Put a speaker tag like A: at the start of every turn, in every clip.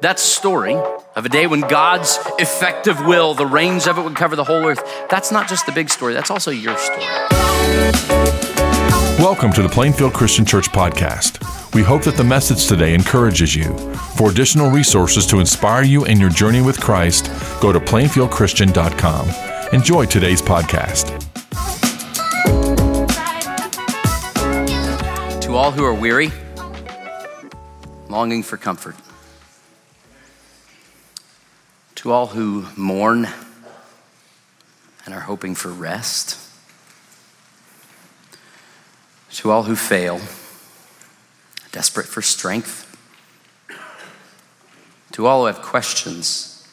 A: That story of a day when God's effective will, the reins of it would cover the whole earth, that's not just the big story, that's also your story.
B: Welcome to the Plainfield Christian Church podcast. We hope that the message today encourages you. For additional resources to inspire you in your journey with Christ, go to plainfieldchristian.com. Enjoy today's podcast.
A: To all who are weary, longing for comfort, to all who mourn and are hoping for rest, to all who fail, desperate for strength, to all who have questions,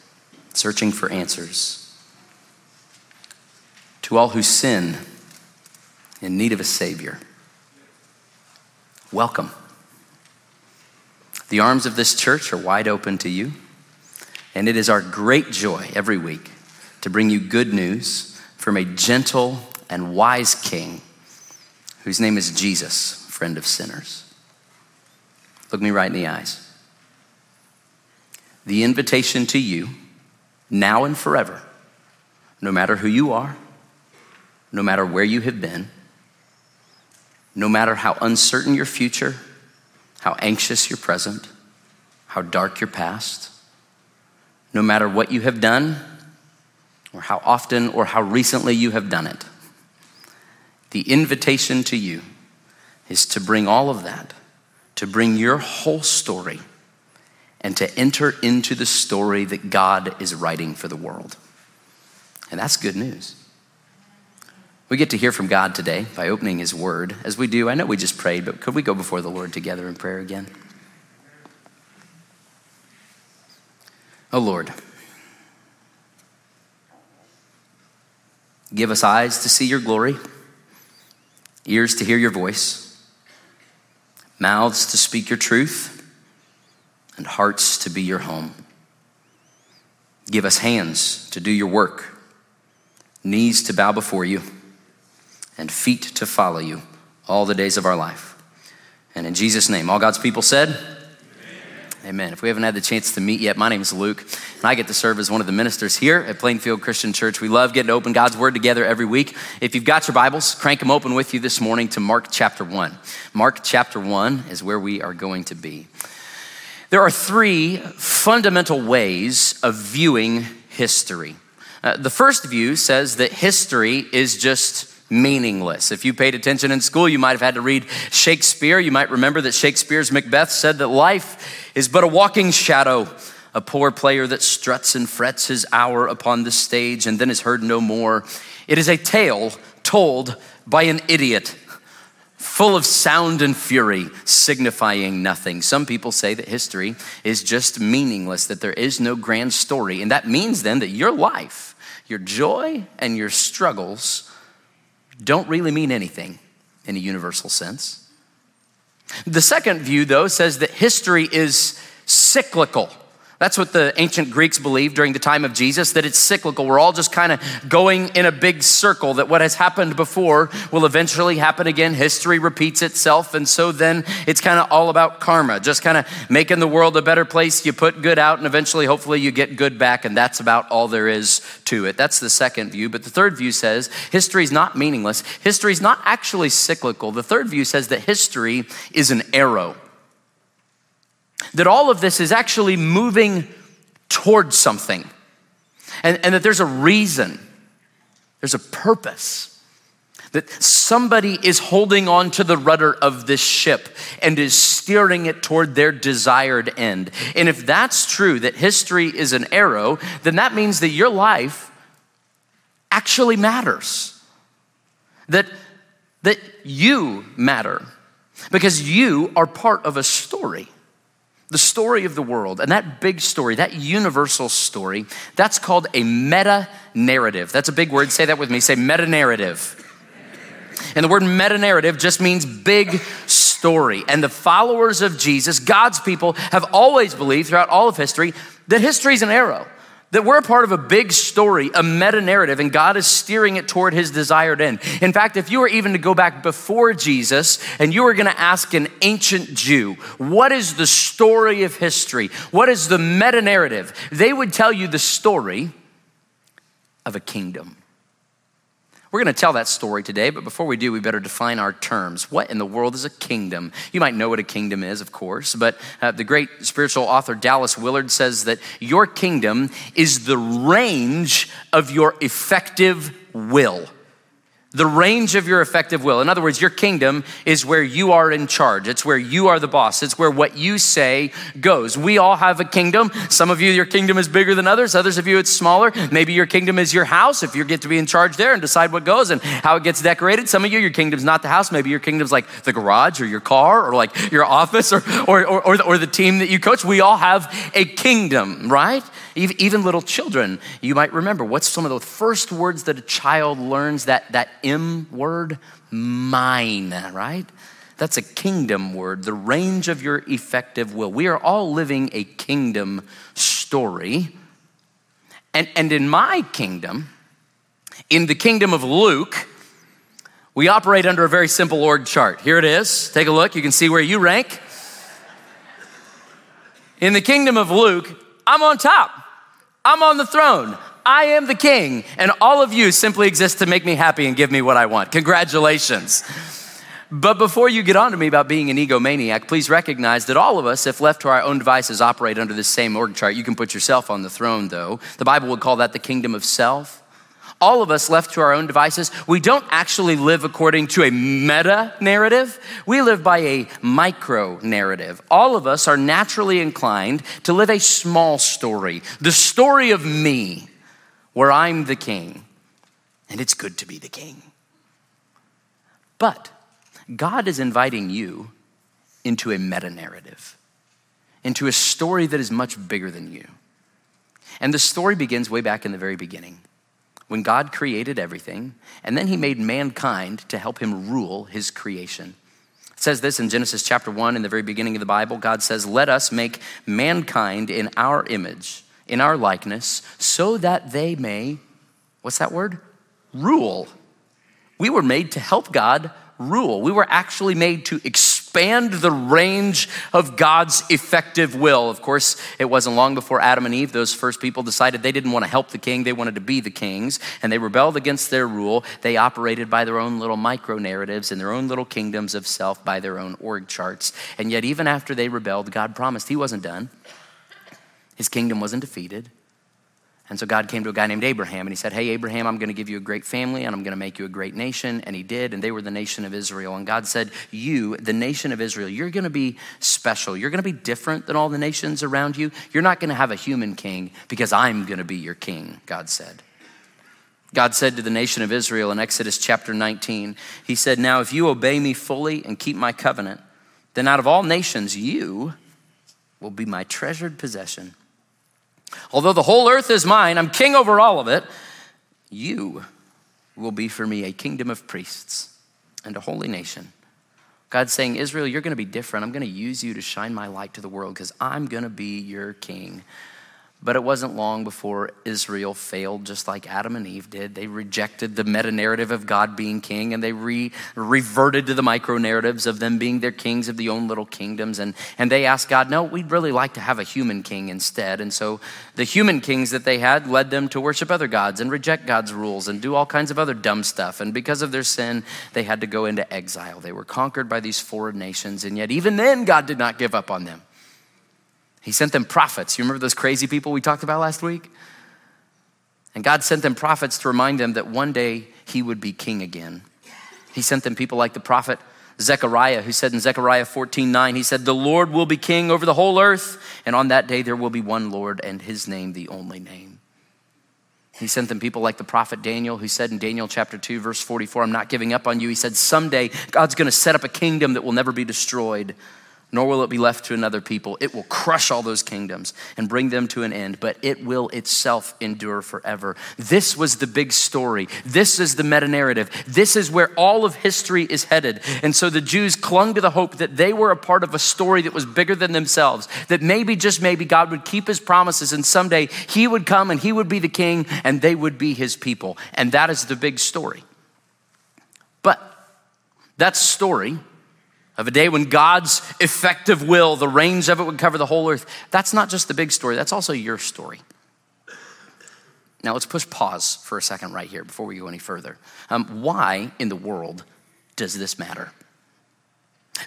A: searching for answers, to all who sin in need of a Savior, welcome. The arms of this church are wide open to you, and it is our great joy every week to bring you good news from a gentle and wise King whose name is Jesus, friend of sinners. Look me right in the eyes. The invitation to you, now and forever, no matter who you are, no matter where you have been, no matter how uncertain your future, how anxious your present, how dark your past, no matter what you have done, or how often or how recently you have done it, the invitation to you is to bring all of that, to bring your whole story, and to enter into the story that God is writing for the world. And that's good news. We get to hear from God today by opening His Word. As we do, I know we just prayed, but could we go before the Lord together in prayer again? Oh Lord, give us eyes to see your glory, ears to hear your voice, mouths to speak your truth, and hearts to be your home. Give us hands to do your work, knees to bow before you and feet to follow you all the days of our life. And in Jesus' name, all God's people said, Amen. If we haven't had the chance to meet yet, my name is Luke, and I get to serve as one of the ministers here at Plainfield Christian Church. We love getting to open God's Word together every week. If you've got your Bibles, crank them open with you this morning to Mark chapter 1. Mark chapter 1 is where we are going to be. There are three fundamental ways of viewing history. Uh, the first view says that history is just meaningless. If you paid attention in school, you might have had to read Shakespeare. You might remember that Shakespeare's Macbeth said that life is but a walking shadow, a poor player that struts and frets his hour upon the stage and then is heard no more. It is a tale told by an idiot. Full of sound and fury, signifying nothing. Some people say that history is just meaningless, that there is no grand story. And that means then that your life, your joy, and your struggles don't really mean anything in a universal sense. The second view, though, says that history is cyclical. That's what the ancient Greeks believed during the time of Jesus, that it's cyclical. We're all just kind of going in a big circle, that what has happened before will eventually happen again. History repeats itself. And so then it's kind of all about karma, just kind of making the world a better place. You put good out, and eventually, hopefully, you get good back. And that's about all there is to it. That's the second view. But the third view says history is not meaningless, history is not actually cyclical. The third view says that history is an arrow that all of this is actually moving towards something and, and that there's a reason, there's a purpose. That somebody is holding on to the rudder of this ship and is steering it toward their desired end. And if that's true, that history is an arrow, then that means that your life actually matters. That, that you matter because you are part of a story the story of the world and that big story, that universal story, that's called a meta narrative. That's a big word. Say that with me. Say meta narrative. And the word meta narrative just means big story. And the followers of Jesus, God's people, have always believed throughout all of history that history is an arrow that we're a part of a big story, a meta narrative, and God is steering it toward his desired end. In fact, if you were even to go back before Jesus and you were going to ask an ancient Jew, what is the story of history? What is the meta narrative? They would tell you the story of a kingdom. We're going to tell that story today, but before we do, we better define our terms. What in the world is a kingdom? You might know what a kingdom is, of course, but uh, the great spiritual author Dallas Willard says that your kingdom is the range of your effective will the range of your effective will. In other words, your kingdom is where you are in charge. It's where you are the boss. It's where what you say goes. We all have a kingdom. Some of you, your kingdom is bigger than others. Others of you, it's smaller. Maybe your kingdom is your house if you get to be in charge there and decide what goes and how it gets decorated. Some of you, your kingdom's not the house. Maybe your kingdom's like the garage or your car or like your office or, or, or, or, the, or the team that you coach. We all have a kingdom, right? Even little children, you might remember what's some of the first words that a child learns that, that M word? Mine, right? That's a kingdom word, the range of your effective will. We are all living a kingdom story. And, and in my kingdom, in the kingdom of Luke, we operate under a very simple org chart. Here it is. Take a look. You can see where you rank. In the kingdom of Luke, I'm on top. I'm on the throne. I am the king, and all of you simply exist to make me happy and give me what I want. Congratulations. But before you get on to me about being an egomaniac, please recognize that all of us, if left to our own devices, operate under this same org chart. You can put yourself on the throne, though. The Bible would call that the kingdom of self all of us left to our own devices, we don't actually live according to a meta narrative. We live by a micro narrative. All of us are naturally inclined to live a small story, the story of me, where I'm the king. And it's good to be the king. But God is inviting you into a meta narrative, into a story that is much bigger than you. And the story begins way back in the very beginning when God created everything, and then he made mankind to help him rule his creation. It says this in Genesis chapter 1 in the very beginning of the Bible. God says, Let us make mankind in our image, in our likeness, so that they may, what's that word? Rule. We were made to help God rule. We were actually made to expand the range of God's effective will. Of course, it wasn't long before Adam and Eve, those first people, decided they didn't want to help the king, they wanted to be the kings, and they rebelled against their rule. They operated by their own little micro narratives in their own little kingdoms of self, by their own org charts. And yet, even after they rebelled, God promised He wasn't done, His kingdom wasn't defeated. And so God came to a guy named Abraham and he said, Hey, Abraham, I'm going to give you a great family and I'm going to make you a great nation. And he did, and they were the nation of Israel. And God said, You, the nation of Israel, you're going to be special. You're going to be different than all the nations around you. You're not going to have a human king because I'm going to be your king, God said. God said to the nation of Israel in Exodus chapter 19, He said, Now if you obey me fully and keep my covenant, then out of all nations, you will be my treasured possession. Although the whole earth is mine, I'm king over all of it, you will be for me a kingdom of priests and a holy nation. God's saying, Israel, you're going to be different. I'm going to use you to shine my light to the world because I'm going to be your king. But it wasn't long before Israel failed, just like Adam and Eve did. They rejected the meta narrative of God being king and they re- reverted to the micro narratives of them being their kings of their own little kingdoms. And, and they asked God, no, we'd really like to have a human king instead. And so the human kings that they had led them to worship other gods and reject God's rules and do all kinds of other dumb stuff. And because of their sin, they had to go into exile. They were conquered by these foreign nations. And yet, even then, God did not give up on them. He sent them prophets. You remember those crazy people we talked about last week? And God sent them prophets to remind them that one day he would be king again. He sent them people like the prophet Zechariah, who said in Zechariah 14 9, he said, The Lord will be king over the whole earth, and on that day there will be one Lord, and his name the only name. He sent them people like the prophet Daniel, who said in Daniel chapter 2, verse 44, I'm not giving up on you. He said, Someday God's going to set up a kingdom that will never be destroyed nor will it be left to another people. It will crush all those kingdoms and bring them to an end, but it will itself endure forever. This was the big story. This is the meta narrative. This is where all of history is headed. And so the Jews clung to the hope that they were a part of a story that was bigger than themselves, that maybe, just maybe, God would keep his promises and someday he would come and he would be the king and they would be his people. And that is the big story. But that story of a day when God's effective will, the reins of it would cover the whole earth. That's not just the big story, that's also your story. Now, let's push pause for a second right here before we go any further. Um, why in the world does this matter?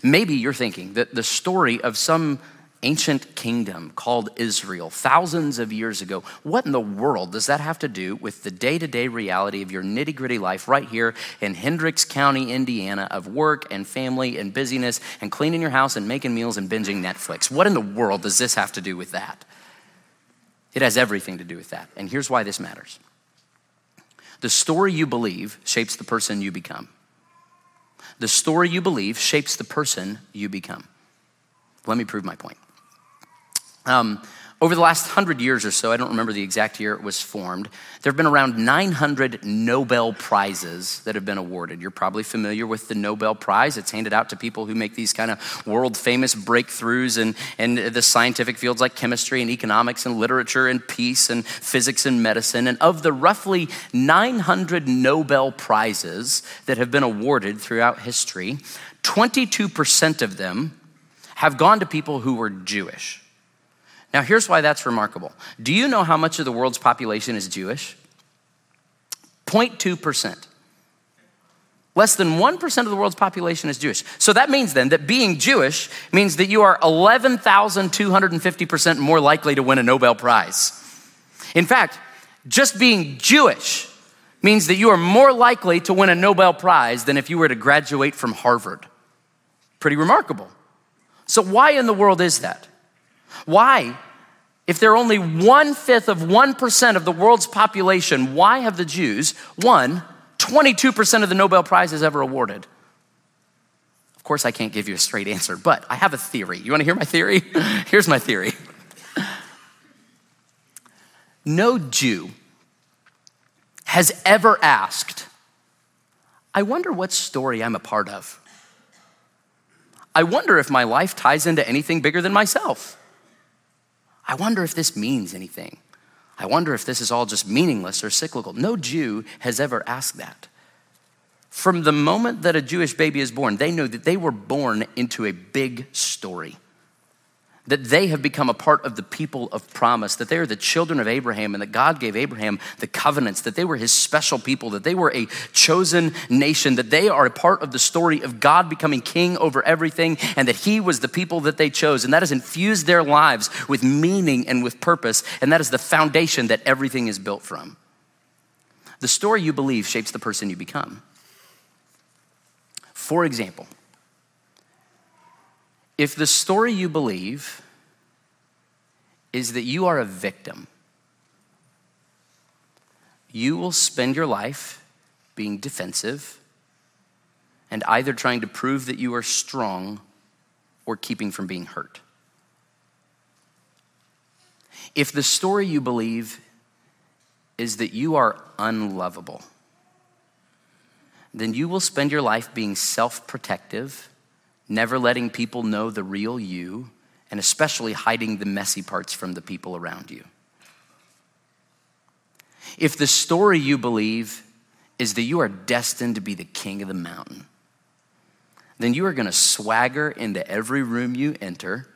A: Maybe you're thinking that the story of some ancient kingdom called Israel thousands of years ago. What in the world does that have to do with the day to day reality of your nitty gritty life right here in Hendricks County, Indiana, of work and family and busyness and cleaning your house and making meals and binging Netflix? What in the world does this have to do with that? It has everything to do with that. And here's why this matters the story you believe shapes the person you become. The story you believe shapes the person you become. Let me prove my point. Um, over the last hundred years or so, I don't remember the exact year it was formed, there have been around 900 Nobel Prizes that have been awarded. You're probably familiar with the Nobel Prize. It's handed out to people who make these kind of world famous breakthroughs in, in the scientific fields like chemistry and economics and literature and peace and physics and medicine. And of the roughly 900 Nobel Prizes that have been awarded throughout history, 22% of them have gone to people who were Jewish. Now, here's why that's remarkable. Do you know how much of the world's population is Jewish? 0.2%. Less than 1% of the world's population is Jewish. So that means then that being Jewish means that you are 11,250% more likely to win a Nobel Prize. In fact, just being Jewish means that you are more likely to win a Nobel Prize than if you were to graduate from Harvard. Pretty remarkable. So, why in the world is that? Why, if they're only one fifth of 1% of the world's population, why have the Jews won 22% of the Nobel Prizes ever awarded? Of course, I can't give you a straight answer, but I have a theory. You want to hear my theory? Here's my theory. No Jew has ever asked, I wonder what story I'm a part of. I wonder if my life ties into anything bigger than myself. I wonder if this means anything. I wonder if this is all just meaningless or cyclical. No Jew has ever asked that. From the moment that a Jewish baby is born, they know that they were born into a big story that they have become a part of the people of promise, that they are the children of Abraham, and that God gave Abraham the covenants, that they were his special people, that they were a chosen nation, that they are a part of the story of God becoming king over everything, and that he was the people that they chose. And that has infused their lives with meaning and with purpose, and that is the foundation that everything is built from. The story you believe shapes the person you become. For example, if the story you believe is that you are a victim, you will spend your life being defensive and either trying to prove that you are strong or keeping from being hurt. If the story you believe is that you are unlovable, then you will spend your life being self protective never letting people know the real you, and especially hiding the messy parts from the people around you. If the story you believe is that you are destined to be the king of the mountain, then you are going to swagger into every room you enter.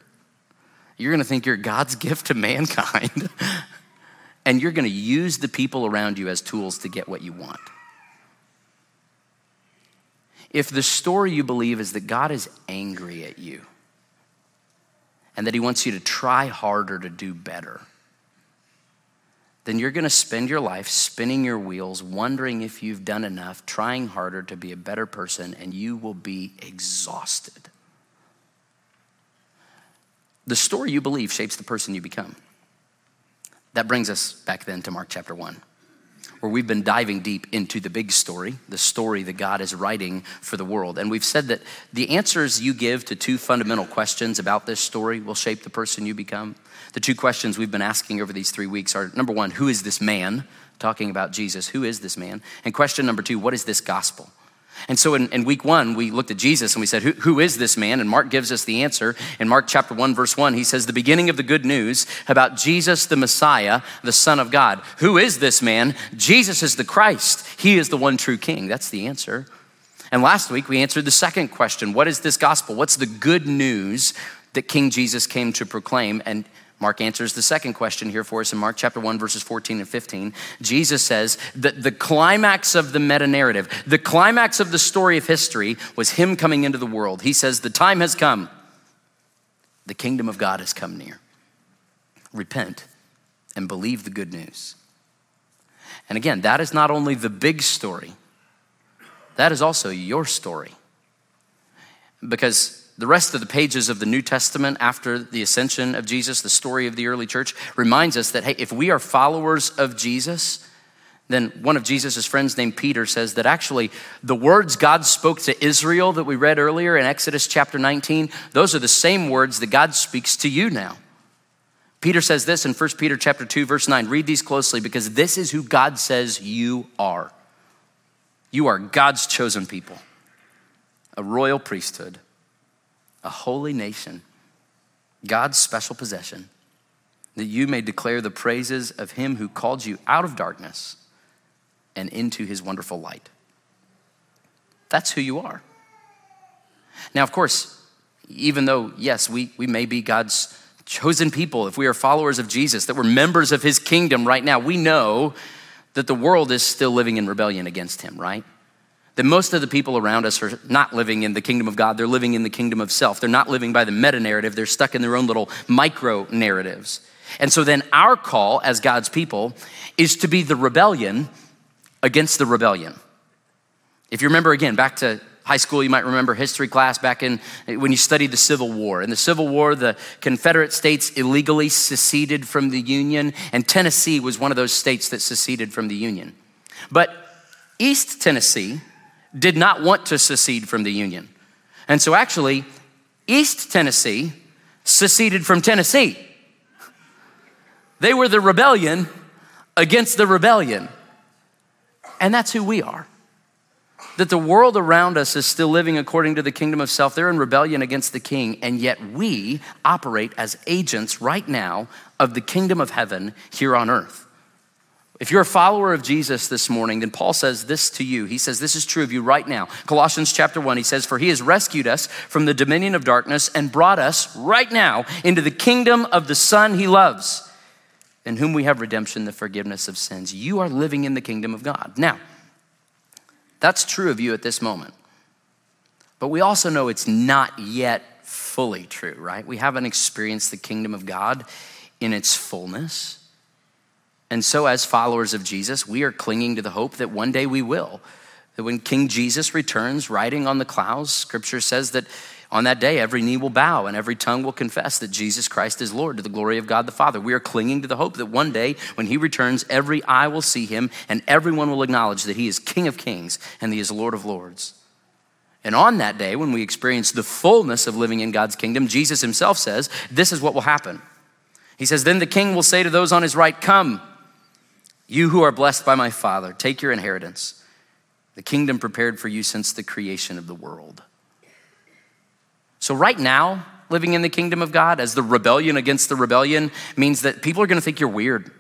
A: You're going to think you're God's gift to mankind. and you're going to use the people around you as tools to get what you want. If the story you believe is that God is angry at you and that He wants you to try harder to do better, then you're going to spend your life spinning your wheels, wondering if you've done enough, trying harder to be a better person, and you will be exhausted. The story you believe shapes the person you become. That brings us back then to Mark chapter 1. Where we've been diving deep into the big story, the story that God is writing for the world. And we've said that the answers you give to two fundamental questions about this story will shape the person you become. The two questions we've been asking over these three weeks are number one, who is this man? Talking about Jesus, who is this man? And question number two, what is this gospel? And so in, in, week one, we looked at Jesus and we said, who, who is this man? And Mark gives us the answer. In Mark chapter 1, verse 1, he says, The beginning of the good news about Jesus the Messiah, the Son of God. Who is this man? Jesus is the Christ. He is the one true King. That's the answer. And last week, we answered the second question What is this gospel? What's the good news that King Jesus came to proclaim? And Mark answers the second question here for us in Mark chapter 1, verses 14 and 15. Jesus says that the climax of the meta narrative, the climax of the story of history was him coming into the world. He says, The time has come, the kingdom of God has come near. Repent and believe the good news. And again, that is not only the big story, that is also your story. Because the rest of the pages of the New Testament after the ascension of Jesus, the story of the early church, reminds us that, hey, if we are followers of Jesus, then one of Jesus' friends named Peter says that actually the words God spoke to Israel that we read earlier in Exodus chapter 19, those are the same words that God speaks to you now. Peter says this in 1 Peter chapter 2 verse 9. Read these closely because this is who God says you are. You are God's chosen people, a royal priesthood a holy nation, God's special possession, that you may declare the praises of him who called you out of darkness and into his wonderful light. That's who you are. Now, of course, even though, yes, we, we may be God's chosen people, if we are followers of Jesus, that we're members of his kingdom right now, we know that the world is still living in rebellion against him, right? That most of the people around us are not living in the kingdom of God, they're living in the kingdom of self. They're not living by the meta narrative, they're stuck in their own little micro narratives. And so then our call as God's people is to be the rebellion against the rebellion. If you remember again, back to high school, you might remember history class back in when you studied the Civil War. In the Civil War, the Confederate states illegally seceded from the Union, and Tennessee was one of those states that seceded from the Union. But East Tennessee, did not want to secede from the Union. And so, actually, East Tennessee seceded from Tennessee. They were the rebellion against the rebellion. And that's who we are. That the world around us is still living according to the kingdom of self. They're in rebellion against the king, and yet we operate as agents right now of the kingdom of heaven here on earth. If you're a follower of Jesus this morning, then Paul says this to you. He says, This is true of you right now. Colossians chapter 1, he says, For he has rescued us from the dominion of darkness and brought us right now into the kingdom of the Son he loves, in whom we have redemption, the forgiveness of sins. You are living in the kingdom of God. Now, that's true of you at this moment. But we also know it's not yet fully true, right? We haven't experienced the kingdom of God in its fullness. And so, as followers of Jesus, we are clinging to the hope that one day we will. That when King Jesus returns riding on the clouds, scripture says that on that day every knee will bow and every tongue will confess that Jesus Christ is Lord to the glory of God the Father. We are clinging to the hope that one day when he returns, every eye will see him and everyone will acknowledge that he is King of kings and he is Lord of lords. And on that day, when we experience the fullness of living in God's kingdom, Jesus himself says, This is what will happen. He says, Then the king will say to those on his right, Come you who are blessed by my Father, take your inheritance, the kingdom prepared for you since the creation of the world. So, right now, living in the kingdom of God as the rebellion against the rebellion means that people are going to think you're weird.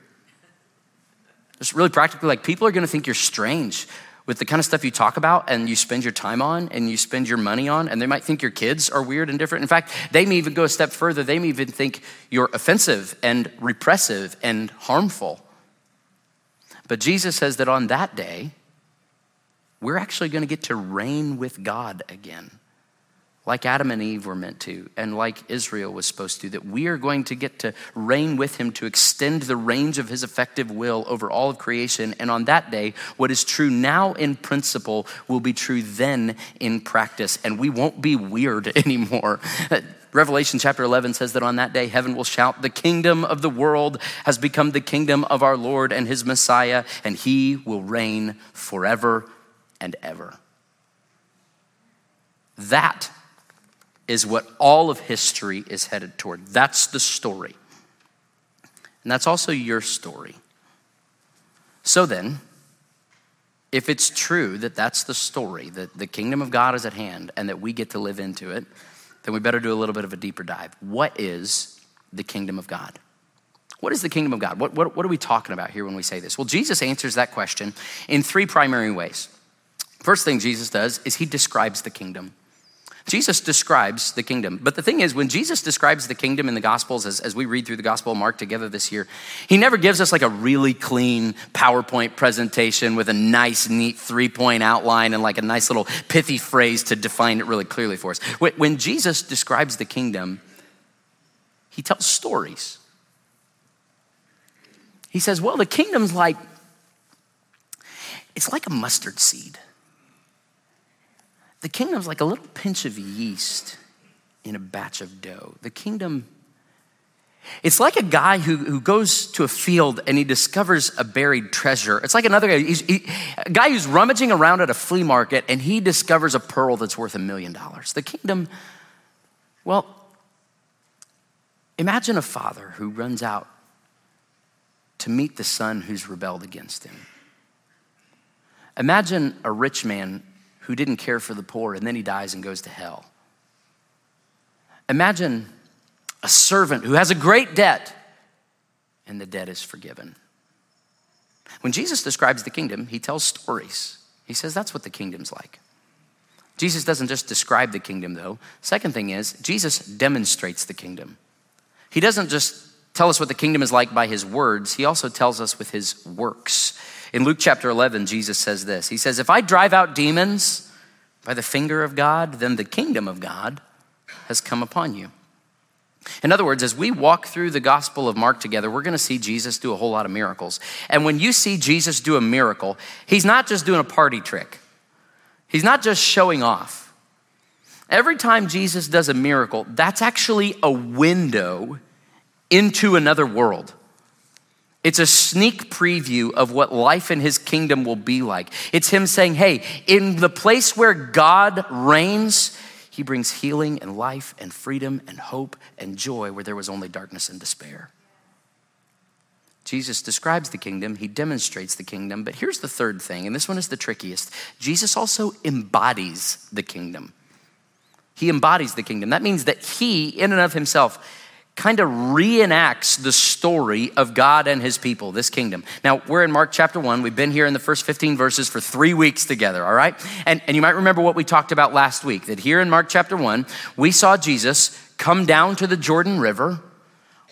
A: Just really practically, like people are going to think you're strange with the kind of stuff you talk about and you spend your time on and you spend your money on, and they might think your kids are weird and different. In fact, they may even go a step further. They may even think you're offensive and repressive and harmful. But Jesus says that on that day, we're actually going to get to reign with God again. Like Adam and Eve were meant to, and like Israel was supposed to, that we are going to get to reign with him to extend the range of his effective will over all of creation. And on that day, what is true now in principle will be true then in practice, and we won't be weird anymore. Revelation chapter 11 says that on that day, heaven will shout, The kingdom of the world has become the kingdom of our Lord and his Messiah, and he will reign forever and ever. That is what all of history is headed toward. That's the story. And that's also your story. So then, if it's true that that's the story, that the kingdom of God is at hand and that we get to live into it, then we better do a little bit of a deeper dive. What is the kingdom of God? What is the kingdom of God? What, what, what are we talking about here when we say this? Well, Jesus answers that question in three primary ways. First thing Jesus does is he describes the kingdom. Jesus describes the kingdom. But the thing is, when Jesus describes the kingdom in the Gospels, as, as we read through the Gospel of Mark together this year, he never gives us like a really clean PowerPoint presentation with a nice, neat three point outline and like a nice little pithy phrase to define it really clearly for us. When Jesus describes the kingdom, he tells stories. He says, Well, the kingdom's like, it's like a mustard seed the kingdom's like a little pinch of yeast in a batch of dough. The kingdom, it's like a guy who, who goes to a field and he discovers a buried treasure. It's like another guy, he, a guy who's rummaging around at a flea market and he discovers a pearl that's worth a million dollars. The kingdom, well, imagine a father who runs out to meet the son who's rebelled against him. Imagine a rich man who didn't care for the poor and then he dies and goes to hell. Imagine a servant who has a great debt and the debt is forgiven. When Jesus describes the kingdom, he tells stories. He says that's what the kingdom's like. Jesus doesn't just describe the kingdom, though. Second thing is, Jesus demonstrates the kingdom. He doesn't just tell us what the kingdom is like by his words, he also tells us with his works. In Luke chapter 11, Jesus says this He says, If I drive out demons by the finger of God, then the kingdom of God has come upon you. In other words, as we walk through the Gospel of Mark together, we're going to see Jesus do a whole lot of miracles. And when you see Jesus do a miracle, he's not just doing a party trick, he's not just showing off. Every time Jesus does a miracle, that's actually a window into another world. It's a sneak preview of what life in his kingdom will be like. It's him saying, Hey, in the place where God reigns, he brings healing and life and freedom and hope and joy where there was only darkness and despair. Jesus describes the kingdom, he demonstrates the kingdom, but here's the third thing, and this one is the trickiest Jesus also embodies the kingdom. He embodies the kingdom. That means that he, in and of himself, kind of reenacts the story of God and his people, this kingdom. Now, we're in Mark chapter 1. We've been here in the first 15 verses for three weeks together, all right? And, and you might remember what we talked about last week that here in Mark chapter 1, we saw Jesus come down to the Jordan River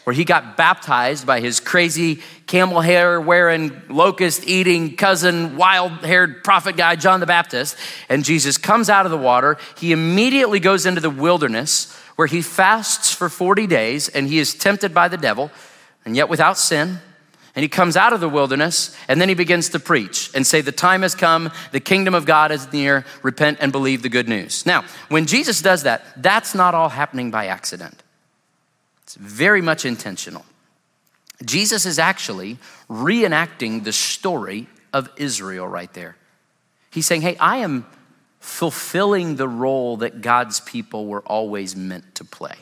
A: where he got baptized by his crazy camel hair wearing, locust eating cousin, wild haired prophet guy, John the Baptist. And Jesus comes out of the water. He immediately goes into the wilderness where he fasts for 40 days and he is tempted by the devil, and yet without sin. And he comes out of the wilderness and then he begins to preach and say, The time has come, the kingdom of God is near, repent and believe the good news. Now, when Jesus does that, that's not all happening by accident, it's very much intentional. Jesus is actually reenacting the story of Israel right there. He's saying, Hey, I am fulfilling the role that God's people were always meant to play.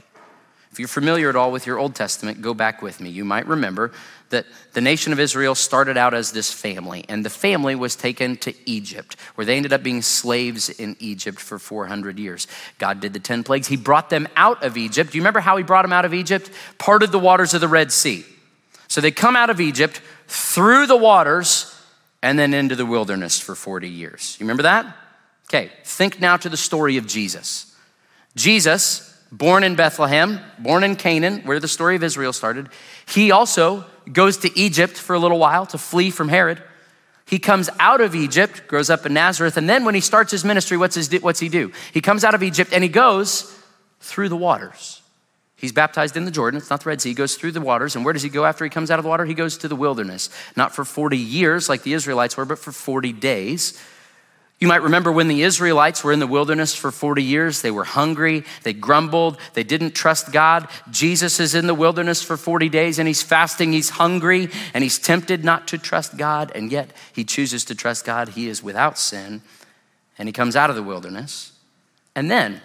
A: If you're familiar at all with your Old Testament, go back with me. You might remember that the nation of Israel started out as this family, and the family was taken to Egypt, where they ended up being slaves in Egypt for 400 years. God did the 10 plagues. He brought them out of Egypt. Do you remember how He brought them out of Egypt? Parted the waters of the Red Sea. So they come out of Egypt through the waters and then into the wilderness for 40 years. You remember that? Okay, think now to the story of Jesus. Jesus, born in Bethlehem, born in Canaan, where the story of Israel started, he also goes to Egypt for a little while to flee from Herod. He comes out of Egypt, grows up in Nazareth, and then when he starts his ministry, what's, his, what's he do? He comes out of Egypt and he goes through the waters. He's baptized in the Jordan. It's not the Red Sea. He goes through the waters. And where does he go after he comes out of the water? He goes to the wilderness. Not for 40 years like the Israelites were, but for 40 days. You might remember when the Israelites were in the wilderness for 40 years, they were hungry, they grumbled, they didn't trust God. Jesus is in the wilderness for 40 days and he's fasting, he's hungry, and he's tempted not to trust God, and yet he chooses to trust God. He is without sin, and he comes out of the wilderness. And then,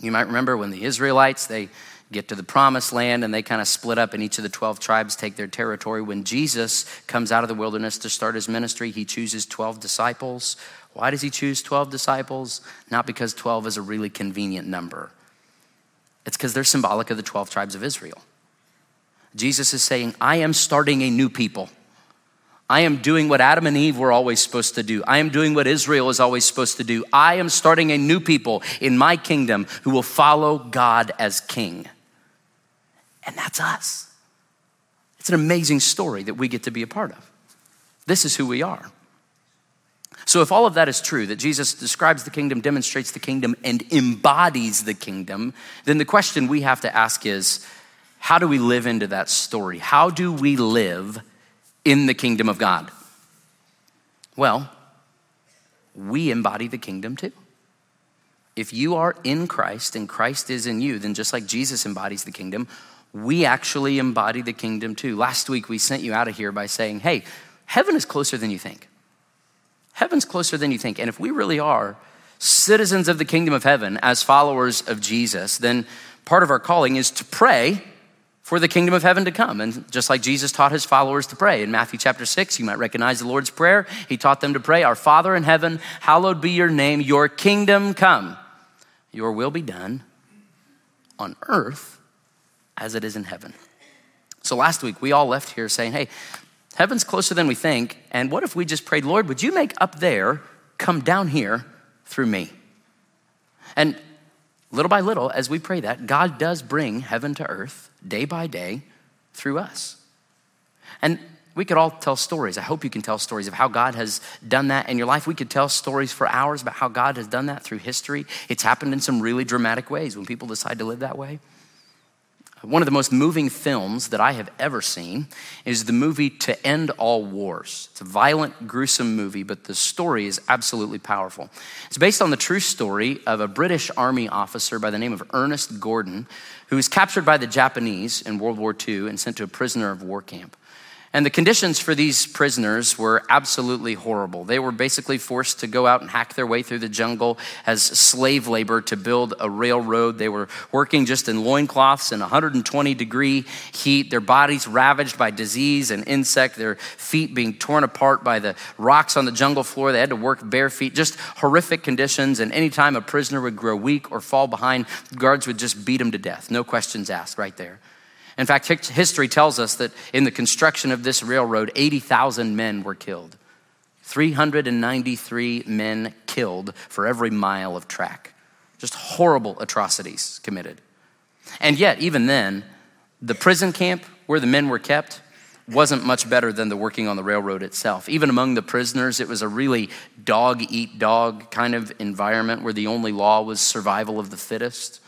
A: you might remember when the Israelites, they get to the promised land and they kind of split up and each of the 12 tribes take their territory when jesus comes out of the wilderness to start his ministry he chooses 12 disciples why does he choose 12 disciples? Not because 12 is a really convenient number, it's because they're symbolic of the 12 tribes of Israel. Jesus is saying, I am starting a new people. I am doing what Adam and Eve were always supposed to do. I am doing what Israel is always supposed to do. I am starting a new people in my kingdom who will follow God as king. And that's us. It's an amazing story that we get to be a part of. This is who we are. So, if all of that is true, that Jesus describes the kingdom, demonstrates the kingdom, and embodies the kingdom, then the question we have to ask is how do we live into that story? How do we live in the kingdom of God? Well, we embody the kingdom too. If you are in Christ and Christ is in you, then just like Jesus embodies the kingdom, we actually embody the kingdom too. Last week we sent you out of here by saying, hey, heaven is closer than you think. Heaven's closer than you think. And if we really are citizens of the kingdom of heaven as followers of Jesus, then part of our calling is to pray for the kingdom of heaven to come. And just like Jesus taught his followers to pray in Matthew chapter 6, you might recognize the Lord's Prayer. He taught them to pray, Our Father in heaven, hallowed be your name, your kingdom come, your will be done on earth as it is in heaven. So last week, we all left here saying, Hey, Heaven's closer than we think. And what if we just prayed, Lord, would you make up there come down here through me? And little by little, as we pray that, God does bring heaven to earth day by day through us. And we could all tell stories. I hope you can tell stories of how God has done that in your life. We could tell stories for hours about how God has done that through history. It's happened in some really dramatic ways when people decide to live that way. One of the most moving films that I have ever seen is the movie To End All Wars. It's a violent, gruesome movie, but the story is absolutely powerful. It's based on the true story of a British Army officer by the name of Ernest Gordon, who was captured by the Japanese in World War II and sent to a prisoner of war camp. And the conditions for these prisoners were absolutely horrible. They were basically forced to go out and hack their way through the jungle as slave labor to build a railroad. They were working just in loincloths in 120 degree heat, their bodies ravaged by disease and insect, their feet being torn apart by the rocks on the jungle floor. They had to work bare feet, just horrific conditions. And anytime a prisoner would grow weak or fall behind, guards would just beat him to death. No questions asked, right there. In fact, history tells us that in the construction of this railroad, 80,000 men were killed. 393 men killed for every mile of track. Just horrible atrocities committed. And yet, even then, the prison camp where the men were kept wasn't much better than the working on the railroad itself. Even among the prisoners, it was a really dog eat dog kind of environment where the only law was survival of the fittest.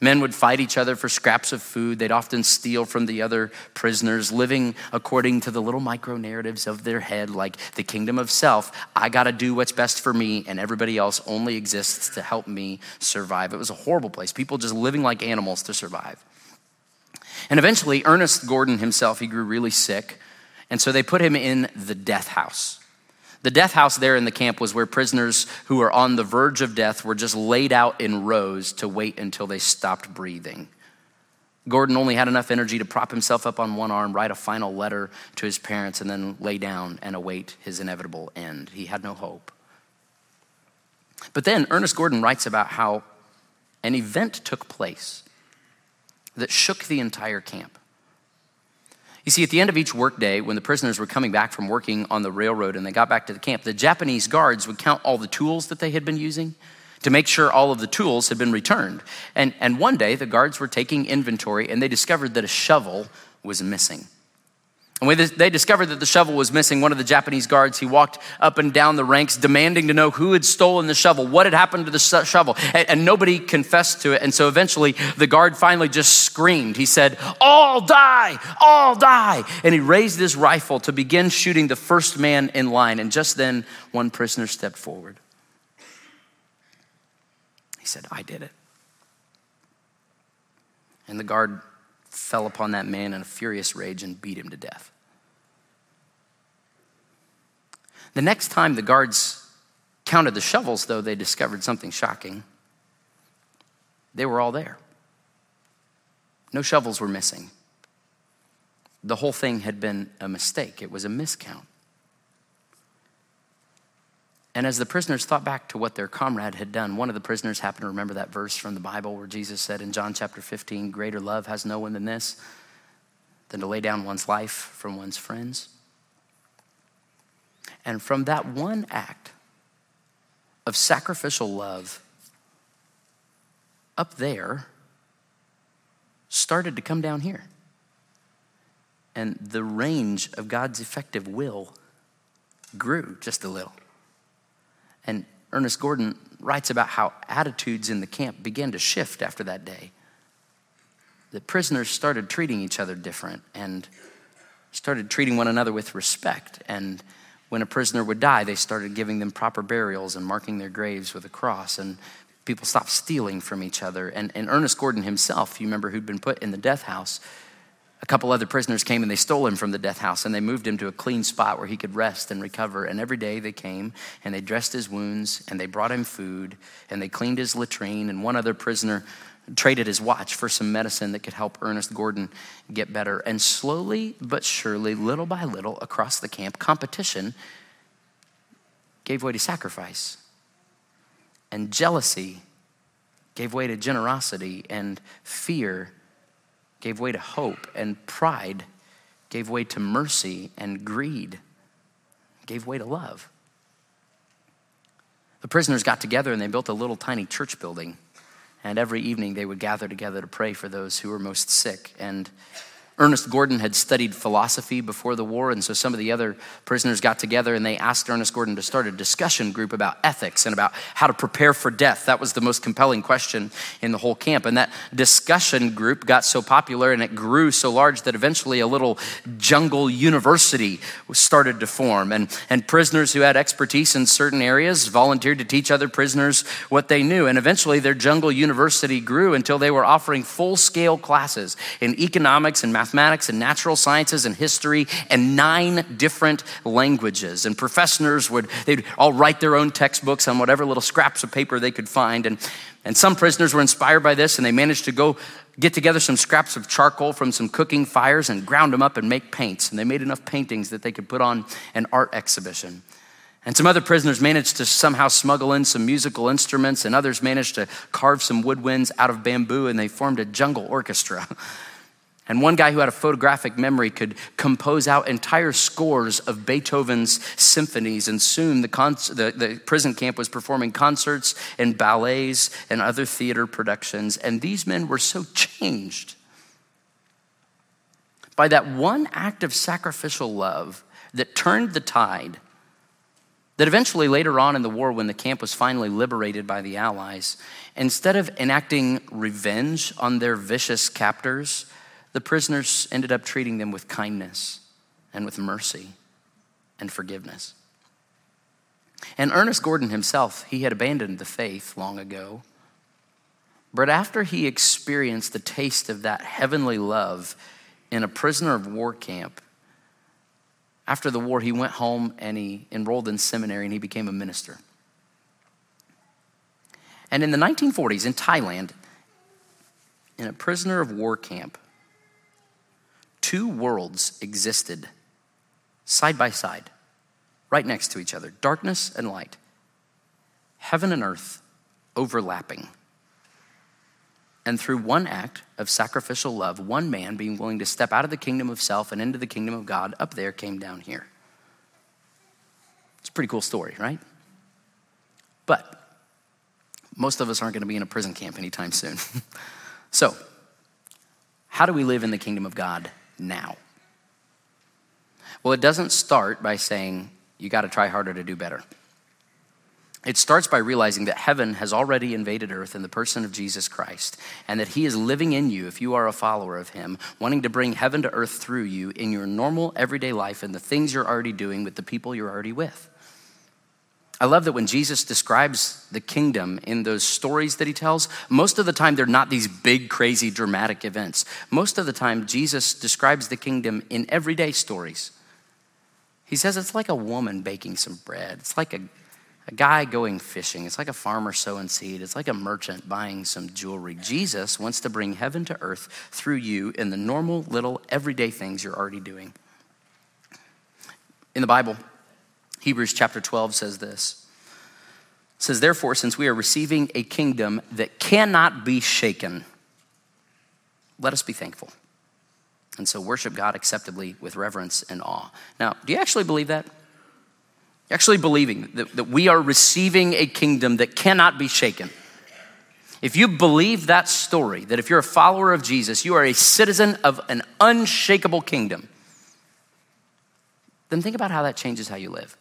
A: Men would fight each other for scraps of food. They'd often steal from the other prisoners, living according to the little micro narratives of their head, like the kingdom of self. I got to do what's best for me, and everybody else only exists to help me survive. It was a horrible place. People just living like animals to survive. And eventually, Ernest Gordon himself, he grew really sick. And so they put him in the death house. The death house there in the camp was where prisoners who were on the verge of death were just laid out in rows to wait until they stopped breathing. Gordon only had enough energy to prop himself up on one arm, write a final letter to his parents, and then lay down and await his inevitable end. He had no hope. But then Ernest Gordon writes about how an event took place that shook the entire camp. You see, at the end of each workday, when the prisoners were coming back from working on the railroad and they got back to the camp, the Japanese guards would count all the tools that they had been using to make sure all of the tools had been returned. And, and one day, the guards were taking inventory and they discovered that a shovel was missing. And when they discovered that the shovel was missing, one of the Japanese guards, he walked up and down the ranks demanding to know who had stolen the shovel, what had happened to the shovel, and, and, nobody confessed to it. And so eventually the guard finally just screamed. He said, All die, all die. And he raised his rifle to begin shooting the first man in line. And just then one prisoner stepped forward. He said, I did it. And the guard fell upon that man in a furious rage and beat him to death. The next time the guards counted the shovels, though, they discovered something shocking. They were all there. No shovels were missing. The whole thing had been a mistake, it was a miscount. And as the prisoners thought back to what their comrade had done, one of the prisoners happened to remember that verse from the Bible where Jesus said in John chapter 15, Greater love has no one than this, than to lay down one's life for one's friends. And from that one act of sacrificial love, up there started to come down here. And the range of God's effective will grew just a little. Ernest Gordon writes about how attitudes in the camp began to shift after that day. The prisoners started treating each other different and started treating one another with respect. And when a prisoner would die, they started giving them proper burials and marking their graves with a cross. And people stopped stealing from each other. And, and Ernest Gordon himself, you remember, who'd been put in the death house, a couple other prisoners came and they stole him from the death house and they moved him to a clean spot where he could rest and recover. And every day they came and they dressed his wounds and they brought him food and they cleaned his latrine. And one other prisoner traded his watch for some medicine that could help Ernest Gordon get better. And slowly but surely, little by little, across the camp, competition gave way to sacrifice. And jealousy gave way to generosity, and fear gave way to hope, and pride gave way to mercy, and greed gave way to love. The prisoners got together and they built a little tiny church building. And every evening they would gather together to pray for those who were most sick. And Ernest Gordon had studied philosophy before the war, and so some of the other prisoners got together and they asked Ernest Gordon to start a discussion group about ethics and about how to prepare for death. That was the most compelling question in the whole camp. And that discussion group got so popular and it grew so large that eventually a little jungle university started to form. And, and prisoners who had expertise in certain areas volunteered to teach other prisoners what they knew. And eventually their jungle university grew until they were offering full scale classes in economics and mathematics mathematics and natural sciences and history and nine different languages. And professors would, they'd all write their own textbooks on whatever little scraps of paper they could find. And, and some prisoners were inspired by this and they managed to go get together some scraps of charcoal from some cooking fires and ground them up and make paints. And they made enough paintings that they could put on an art exhibition. And some other prisoners managed to somehow smuggle in some musical instruments, and others managed to carve some woodwinds out of bamboo, and they formed a jungle orchestra. And one guy who had a photographic memory could compose out entire scores of Beethoven's symphonies. And soon the, the, the, prison camp was performing concerts and ballets and other theater productions. And these men were so changed by that one act of sacrificial love that turned the tide. That eventually, later on in the war, when the camp was finally liberated by the Allies, instead of enacting revenge on their vicious captors, the prisoners ended up treating them with kindness and with mercy and forgiveness. And Ernest Gordon himself, he had abandoned the faith long ago. But after he experienced the taste of that heavenly love in a prisoner of war camp, after the war, he went home and he enrolled in seminary and he became a minister. And in the 1940s in Thailand, in a prisoner of war camp, two worlds existed side by side, right next to each other darkness and light, heaven and earth overlapping. And through one act of sacrificial love, one man being willing to step out of the kingdom of self and into the kingdom of God, up there came down here. It's a pretty cool story, right? But most of us aren't going to be in a prison camp anytime soon. so, how do we live in the kingdom of God now. Well, it doesn't start by saying you got to try harder to do better. It starts by realizing that heaven has already invaded earth in the person of Jesus Christ, and that He is living in you if you are a follower of Him, wanting to bring heaven to earth through you in your normal everyday life and the things you're already doing with the people you're already with. I love that when Jesus describes the kingdom in those stories that he tells, most of the time they're not these big, crazy, dramatic events. Most of the time, Jesus describes the kingdom in everyday stories. He says it's like a woman baking some bread, it's like a a guy going fishing. It's like a farmer sowing seed. It's like a merchant buying some jewelry. Jesus wants to bring heaven to earth through you in the normal, little, everyday things you're already doing. In the Bible, Hebrews chapter 12 says this. It says, Therefore, since we are receiving a kingdom that cannot be shaken, let us be thankful. And so worship God acceptably with reverence and awe. Now, do you actually believe that? Actually, believing that, that we are receiving a kingdom that cannot be shaken. If you believe that story, that if you're a follower of Jesus, you are a citizen of an unshakable kingdom, then think about how that changes how you live.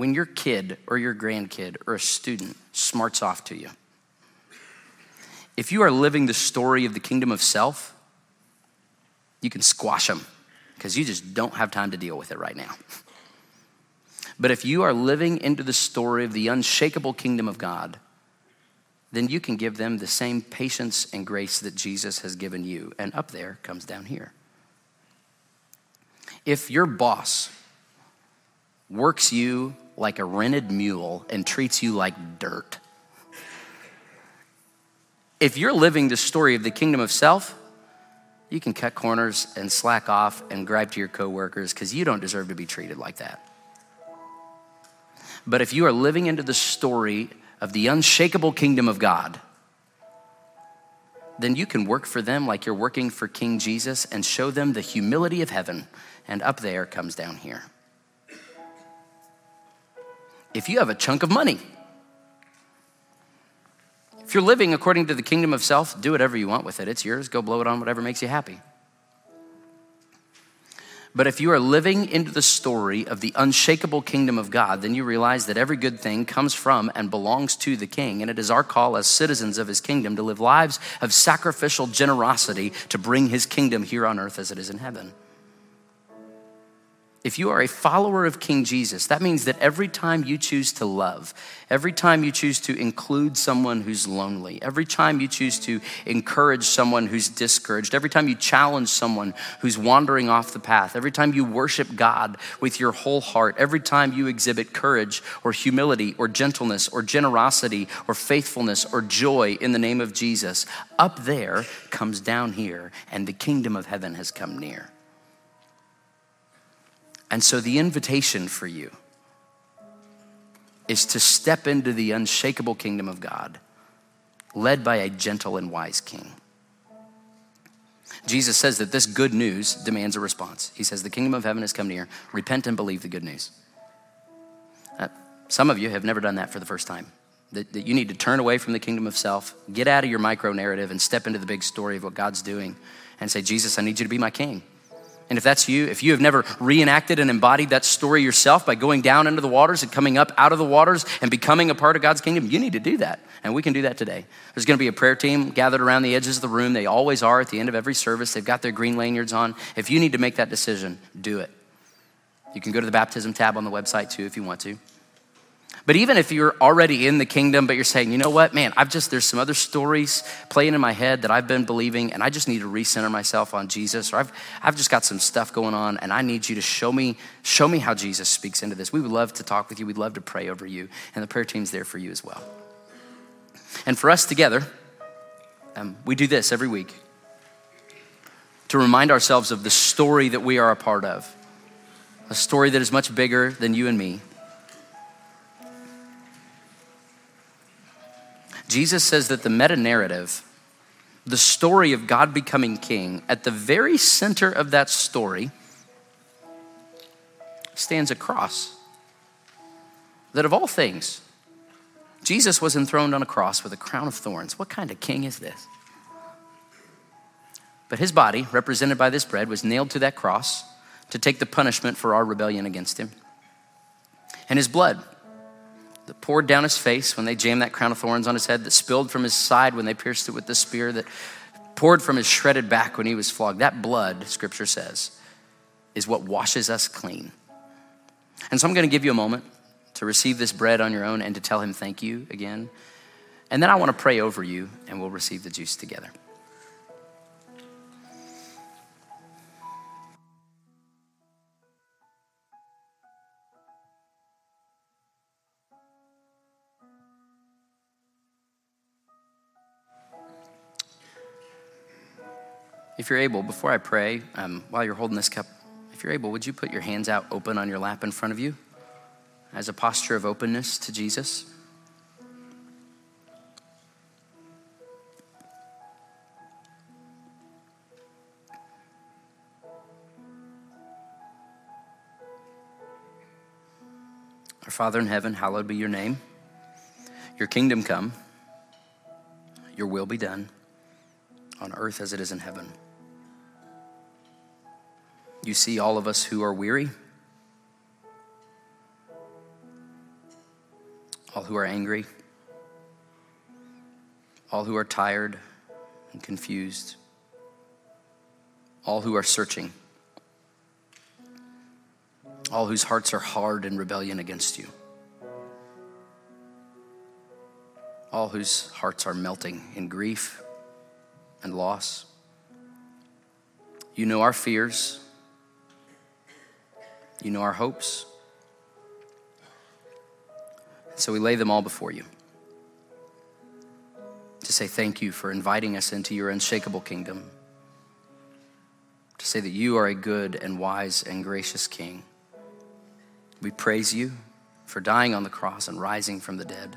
A: When your kid or your grandkid or a student smarts off to you, if you are living the story of the kingdom of self, you can squash them because you just don't have time to deal with it right now. But if you are living into the story of the unshakable kingdom of God, then you can give them the same patience and grace that Jesus has given you. And up there comes down here. If your boss works you like a rented mule and treats you like dirt, if you're living the story of the kingdom of self, you can cut corners and slack off and gripe to your coworkers because you don't deserve to be treated like that. But if you are living into the story of the unshakable kingdom of God, then you can work for them like you're working for King Jesus and show them the humility of heaven. And up there comes down here. If you have a chunk of money, if you're living according to the kingdom of self, do whatever you want with it. It's yours. Go blow it on whatever makes you happy. But if you are living into the story of the unshakable kingdom of God, then you realize that every good thing comes from and belongs to the king. And it is our call as citizens of his kingdom to live lives of sacrificial generosity to bring his kingdom here on earth as it is in heaven. If you are a follower of King Jesus, that means that every time you choose to love, every time you choose to include someone who's lonely, every time you choose to encourage someone who's discouraged, every time you challenge someone who's wandering off the path, every time you worship God with your whole heart, every time you exhibit courage or humility or gentleness or generosity or faithfulness or joy in the name of Jesus, up there comes down here, and the kingdom of heaven has come near. And so the invitation for you is to step into the unshakable kingdom of God, led by a gentle and wise king. Jesus says that this good news demands a response. He says, The kingdom of heaven has come near. Repent and believe the good news. Uh, some of you have never done that for the first time. That, that you need to turn away from the kingdom of self, get out of your micro narrative, and step into the big story of what God's doing and say, Jesus, I need you to be my king. And if that's you, if you have never reenacted and embodied that story yourself by going down into the waters and coming up out of the waters and becoming a part of God's kingdom, you need to do that. And we can do that today. There's going to be a prayer team gathered around the edges of the room. They always are at the end of every service. They've got their green lanyards on. If you need to make that decision, do it. You can go to the baptism tab on the website too if you want to. But even if you're already in the kingdom, but you're saying, you know what, man, I've just, there's some other stories playing in my head that I've been believing, and I just need to recenter myself on Jesus, or I've, I've just got some stuff going on, and I need you to show me, show me how Jesus speaks into this. We would love to talk with you. We'd love to pray over you, and the prayer team's there for you as well. And for us together, um, we do this every week to remind ourselves of the story that we are a part of, a story that is much bigger than you and me Jesus says that the meta narrative, the story of God becoming king, at the very center of that story stands a cross. That of all things, Jesus was enthroned on a cross with a crown of thorns. What kind of king is this? But his body, represented by this bread, was nailed to that cross to take the punishment for our rebellion against him. And his blood that poured down his face when they jammed that crown of thorns on his head, that spilled from his side when they pierced it with the spear, that poured from his shredded back when he was flogged. That blood, scripture says, is what washes us clean. And so I'm going to give you a moment to receive this bread on your own and to tell him thank you again. And then I want to pray over you and we'll receive the juice together. If you're able, before I pray, um, while you're holding this cup, if you're able, would you put your hands out open on your lap in front of you as a posture of openness to Jesus? Our Father in heaven, hallowed be your name. Your kingdom come, your will be done on earth as it is in heaven. You see all of us who are weary, all who are angry, all who are tired and confused, all who are searching, all whose hearts are hard in rebellion against you, all whose hearts are melting in grief and loss. You know our fears. You know our hopes. So we lay them all before you to say thank you for inviting us into your unshakable kingdom, to say that you are a good and wise and gracious King. We praise you for dying on the cross and rising from the dead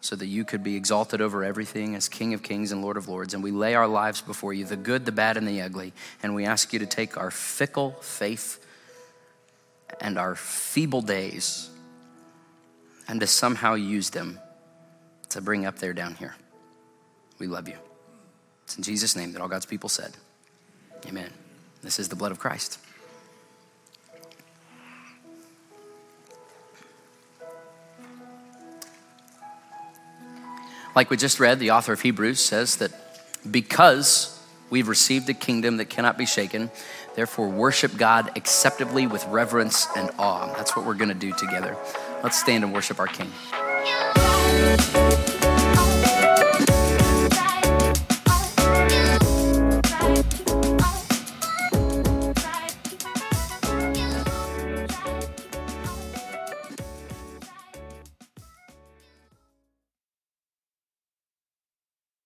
A: so that you could be exalted over everything as King of Kings and Lord of Lords. And we lay our lives before you, the good, the bad, and the ugly. And we ask you to take our fickle faith and our feeble days and to somehow use them to bring up there down here. We love you. It's in Jesus' name that all God's people said, Amen. This is the blood of Christ. Like we just read, the author of Hebrews says that because we've received a kingdom that cannot be shaken, therefore worship God acceptably with reverence and awe. That's what we're going to do together. Let's stand and worship our King.